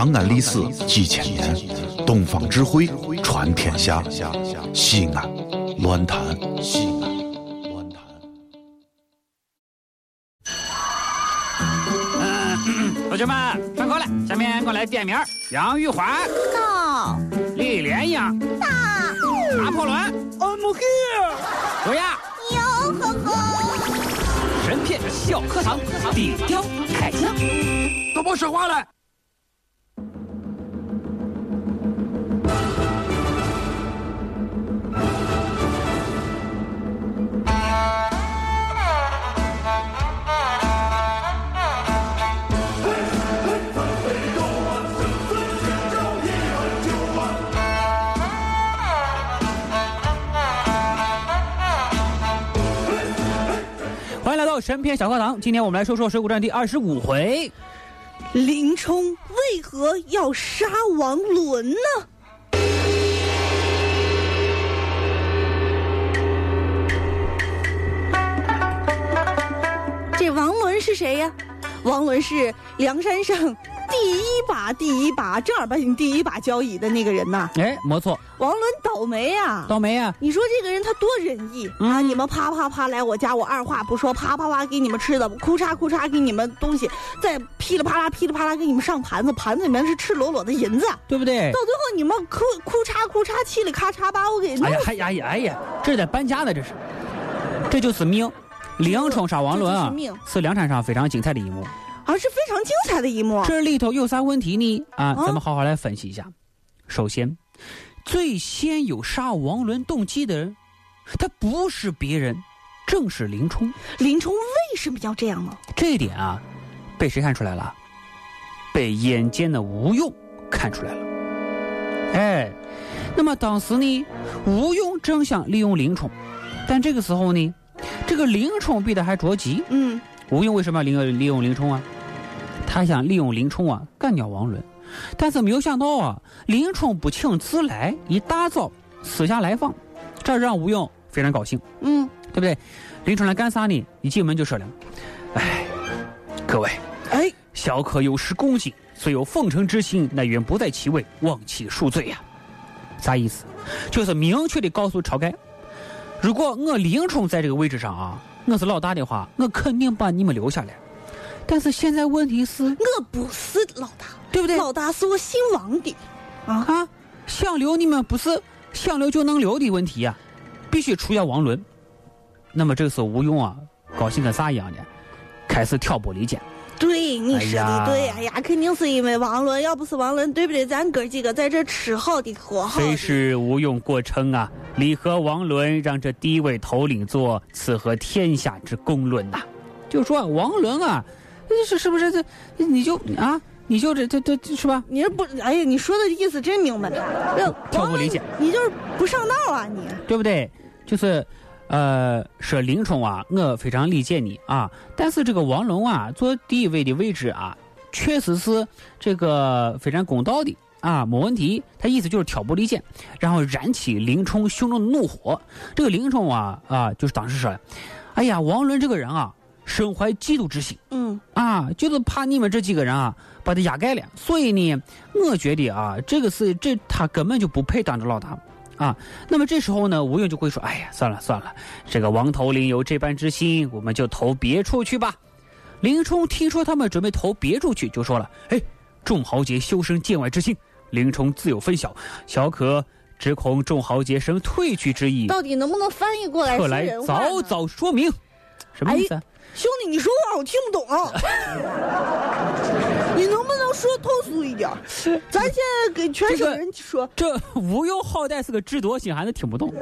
长安历史几千年，东方智慧传天下。西安，乱谈西安，乱谈。同学们上课了，下面我来点名：杨玉环、到李莲英、到拿破仑、I'm here。卓雅。哟呵呵，神片小课堂，底雕开讲。都别说话了。神篇小课堂，今天我们来说说《水浒传》第二十五回。林冲为何要杀王伦呢？这王伦是谁呀？王伦是梁山上第一把第一把正儿八经第一把交椅的那个人呐。哎，没错，王伦倒霉啊、倒霉啊！你说这个人他多仁义、啊！你们啪啪啪来我家，我二话不说，啪啪啪给你们吃的，哭嚓哭嚓给你们东西，再噼里啪啦噼里啪啦给你们上盘子，盘子里面是赤裸裸的银子。对不对到？最后你们哭哭嚓哭嚓，嘁里咔嚓把我给弄哎呀，哎呀，哎呀，哎呀，这是在搬家呢，这是，这就是命。林冲杀王伦啊是梁山上非常精彩的一幕。而是非常精彩的一幕。这里头有啥问题呢？啊，啊咱们好好来分析一下。首先，最先有杀王伦动机的人，他不是别人，正是林冲。林冲为什么要这样呢？这一点啊，被谁看出来了？被眼尖的吴用看出来了。哎，那么当时呢，吴用正想利用林冲，但这个时候呢，这个林冲比他还着急。嗯，吴用为什么要利用利用林冲啊？他想利用林冲啊干掉王伦，但是没有想到啊，林冲不请自来，一大早私下来访，这让吴用非常高兴。嗯，对不对？林冲来干啥呢？一进门就说了：“哎，各位，哎，小可有失恭敬，虽有奉承之心，乃愿不在其位，望其恕罪呀、啥意思？就是明确的告诉晁盖，如果我林冲在这个位置上啊，我是老大的话，我肯定把你们留下来。但是现在问题是，我不是老大，对不对？老大是我姓王的。啊，啊，想留你们不是想留就能留的问题呀、必须除掉王伦。那么这个时候吴用啊，高兴跟啥一样的，开始挑拨离间。对，你说的对，哎呀，肯定是因为王伦，要不是王伦，对不对？咱哥几个在这吃好的喝好非的。是吴用过称啊，礼和王伦，让这第一位头领做此和天下之公论呐、就说王伦啊，是是不是这你就啊，你就这这这这是吧？你这不，哎呀，你说的意思真明白。挑拨离间，你就是不上道啊你。对不对？就是，呃，说林冲啊，我非常理解你啊，但是这个王伦啊，做第一位的位置啊，确实是这个非常公道的啊，没问题。他意思就是挑拨离间，然后燃起林冲胸中的怒火。这个林冲啊啊，就是当时说，哎呀，王伦这个人啊，身怀嫉妒之心。嗯，啊，就是怕你们这几个人啊把他压盖了，所以呢，我觉得啊，这个是这他根本就不配当着老大啊。那么这时候呢，吴用就会说：“哎呀，算了算了，这个王头领有这般之心，我们就投别处去吧。”林冲听说他们准备投别处去，就说了：“哎，众豪杰修身见外之心，林冲自有分晓，小可只恐众豪杰生退去之意，到底能不能翻译过来特来早早说明。”什么意思啊？兄弟，你说话我听不懂啊！你能不能说通俗一点？咱现在给全省人说，这无忧好歹是个智多星，还是听不懂。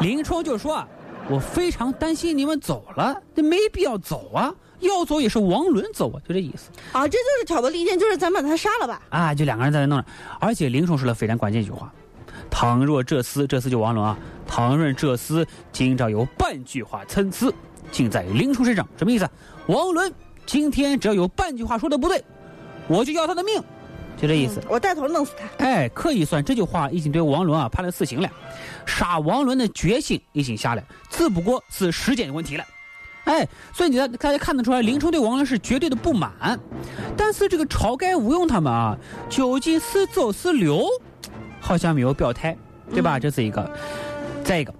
林冲就说：“我非常担心你们走了，那没必要走啊，要走也是王伦走啊，就这意思啊，这就是挑拨离间，就是咱把他杀了吧？啊。”就两个人在那弄着，而且林冲说了非常关键一句话：“倘若这厮，这厮就王伦啊，倘若这厮今朝有半句话参差，尽在林冲身上。”什么意思？王伦今天只要有半句话说的不对，我就要他的命，就这意思。嗯我带头弄死他。哎，可以算这句话已经对王伦啊判了死刑了，杀王伦的决心已经下来，只不过是时间的问题了。哎，所以你大家看得出来，林冲对王伦是绝对的不满。但是这个晁盖、吴用他们啊，究竟是走是留，好像没有表态，对吧？这是一个。再一个，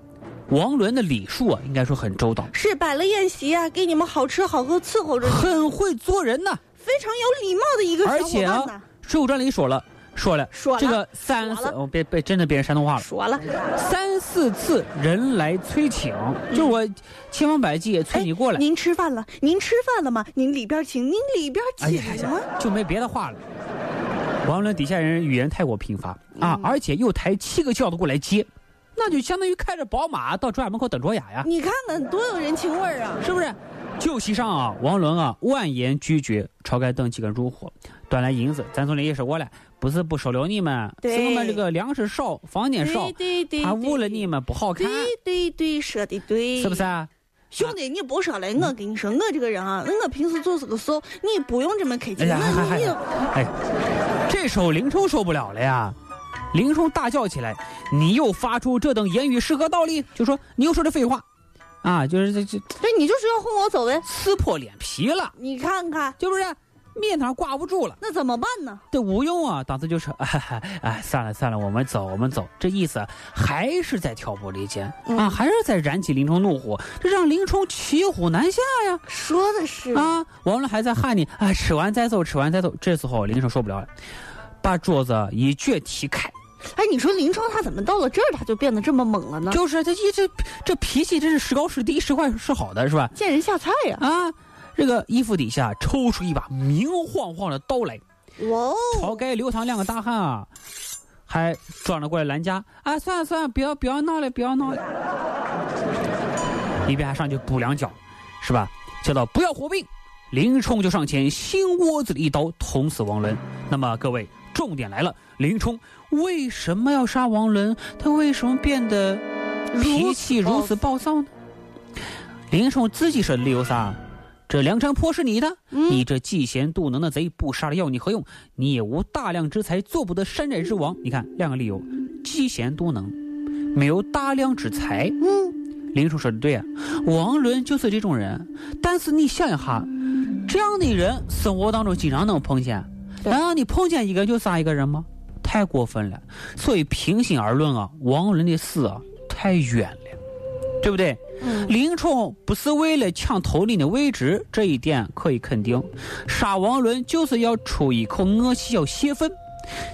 王伦的礼数啊，应该说很周到，是摆了宴席啊，给你们好吃好喝伺候着，很会做人呐，非常有礼貌的一个而且啊，《水浒传》里说了。说了，说了，这个三四，哦，别别，真的变成山东话了。说了，三四次人来催请，就我千方百计催你过来。您吃饭了？您吃饭了吗？您里边请，您里边请。就没别的话了。王伦底下人语言太过贫乏啊，而且又抬七个轿子过来接，那就相当于开着宝马到庄园门口等卓雅呀。你看看多有人情味儿啊，是不是？酒席上啊，王伦啊万言拒绝晁盖等几个入伙，端来银子，咱从里也说过了。不是不收留你们，是我们这个粮食少，房间少，他误了你们不好看。对对对，说的对，是不是啊？兄弟，你不说了，我跟你说，我这个人啊，我平时就是个怂，你不用这么客气。哎呀，哎，这时候林冲受不了了呀！林冲大叫起来：“你又发出这等言语是何道理？”就说你又说这废话，啊，就是这这，对你就是要轰我走呗，撕破脸皮了。你看看，是不是？面上挂不住了，那怎么办呢？这吴用啊，当时就说：“哎，算了算了，我们走，我们走。”这意思还是在挑拨离间啊，还是在燃起林冲怒火，这让林冲骑虎难下呀。说的是啊，王伦还在喊你啊，吃完再走，吃完再走。这时候林冲受不了了，把桌子一脚踢开。哎，你说林冲他怎么到了这儿他就变得这么猛了呢？就是他一这这脾气真是时高时低，时坏时好的是吧？见人下菜呀啊！这个衣服底下抽出一把明晃晃的刀来，哇！晁盖、刘唐两个大汉啊，还转了过来拦家。啊，算了算了，不要不要闹了，不要闹了。一边还上去补两脚，是吧？叫到不要活命，林冲就上前心窝子里一刀捅死王伦。那么各位，重点来了，林冲为什么要杀王伦？他为什么变得脾气如此暴躁呢？林冲自己说的理由啥？这梁山泊是你的，你这嫉贤妒能的贼，不杀了要你何用？你也无大量之才，做不得山寨之王。你看两个理由：嫉贤妒能，没有大量之才。嗯，林冲说的对啊，王伦就是这种人。但是你想一下，这样的人生活当中经常能碰见，难道你碰见一个人就杀一个人吗？太过分了。所以平心而论啊，王伦的死啊太冤了。对不对？林冲不是为了抢头领的位置，这一点可以肯定。杀王伦就是要出一口恶气，要泄愤。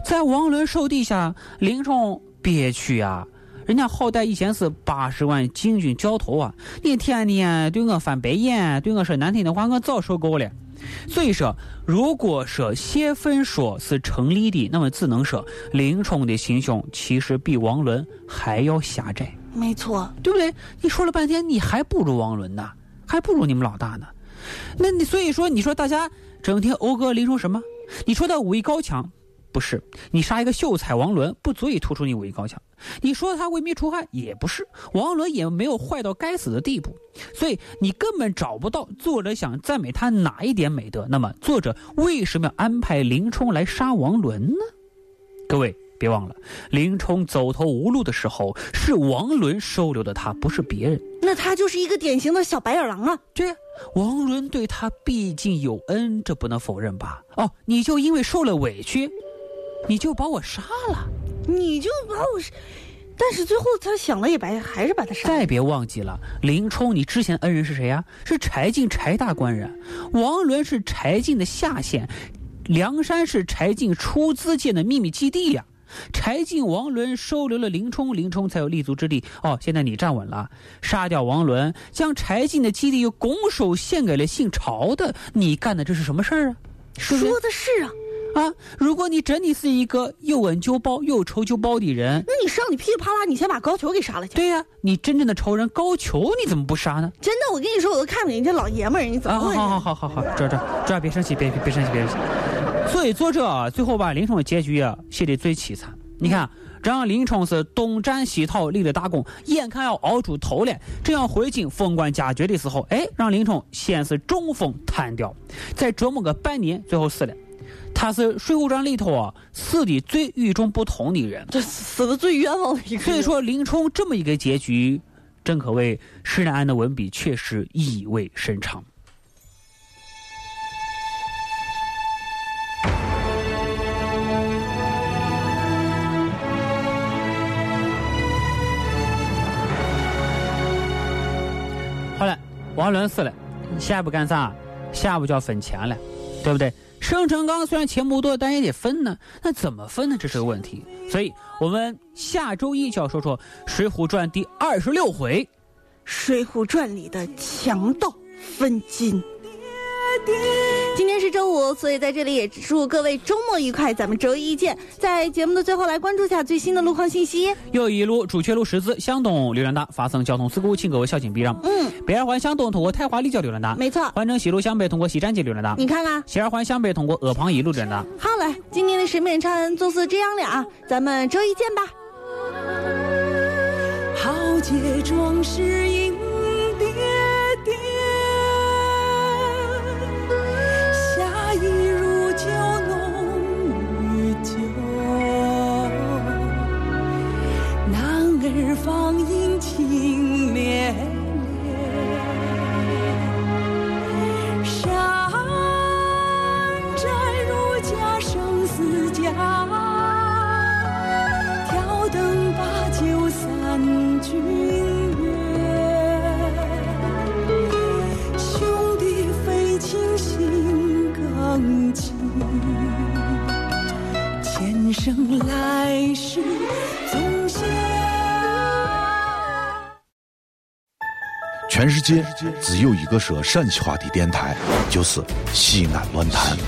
在王伦手底下，林冲憋屈啊！人家好歹以前是八十万禁军教头啊，你天天对我翻白眼，对我说难听的话，我早受够了。所以说，如果说泄愤说是成立的，那么只能说林冲的心胸其实比王伦还要狭窄。没错，对不对？你说了半天，你还不如王伦呢，还不如你们老大呢。那你所以说，你说大家整天讴歌林冲什么？你说他武艺高强，不是？你杀一个秀才王伦，不足以突出你武艺高强。你说他为民除害，也不是。王伦也没有坏到该死的地步，所以你根本找不到作者想赞美他哪一点美德。那么，作者为什么要安排林冲来杀王伦呢？各位。别忘了，林冲走投无路的时候，是王伦收留的他，不是别人。那他就是一个典型的小白眼狼啊！对，王伦对他毕竟有恩，这不能否认吧？哦，你就因为受了委屈，你就把我杀了？你就把我……但是最后他想了也白，还是把他杀了。再别忘记了，林冲，你之前恩人是谁呀？是柴进柴大官人，王伦是柴进的下线，梁山是柴进出资建的秘密基地呀。柴进、王伦收留了林冲，林冲才有立足之地。哦，现在你站稳了，杀掉王伦，将柴进的基地又拱手献给了姓曹的，你干的这是什么事儿啊？说的是啊，啊！如果你真的是一个有恩就报、有仇就报的人，那你上你噼里啪啦，你先把高俅给杀了去。对呀，你真正的仇人高俅，你怎么不杀呢？真的，我跟你说，我都看不起你这老爷们儿，你怎么？好好好好好，这这这，别生气，别别生气，别生气。所以作者啊，最后把林冲的结局啊写的最凄惨。你看，让林冲是东战西讨，立了大功，眼看要熬出头了，正要回京封官加爵的时候，哎，让林冲先是中风瘫掉，再折磨个半年，最后死了。他是《水浒传》里头啊死的最与众不同的人，这死的最冤枉的一个。所以说，林冲这么一个结局。真可谓施耐庵的文笔确实意味深长。好了，王伦死了，下一步干啥？下一步就要分钱了，对不对？生辰纲虽然钱不多，但也得分呢。那怎么分呢？这是个问题。所以我们下周一就要说说《水浒传》第二十六回，《水浒传》里的强盗分金。今天是周五，所以在这里也祝各位周末愉快。咱们周一见。在节目的最后，来关注一下最新的路况信息。又一路主确路十字向东流量大，发生交通事故，请各位小心避让。嗯，北二环向东通过太华立交流量大，没错。环城西路向北通过西站街流量大，你看看。西二环向北通过阿房一路流量大。好嘞，今天的审美唱就是这样了啊，咱们周一见吧。豪杰壮士儿芳影情全世界只有一个说陕西话的电台，就是西安论坛。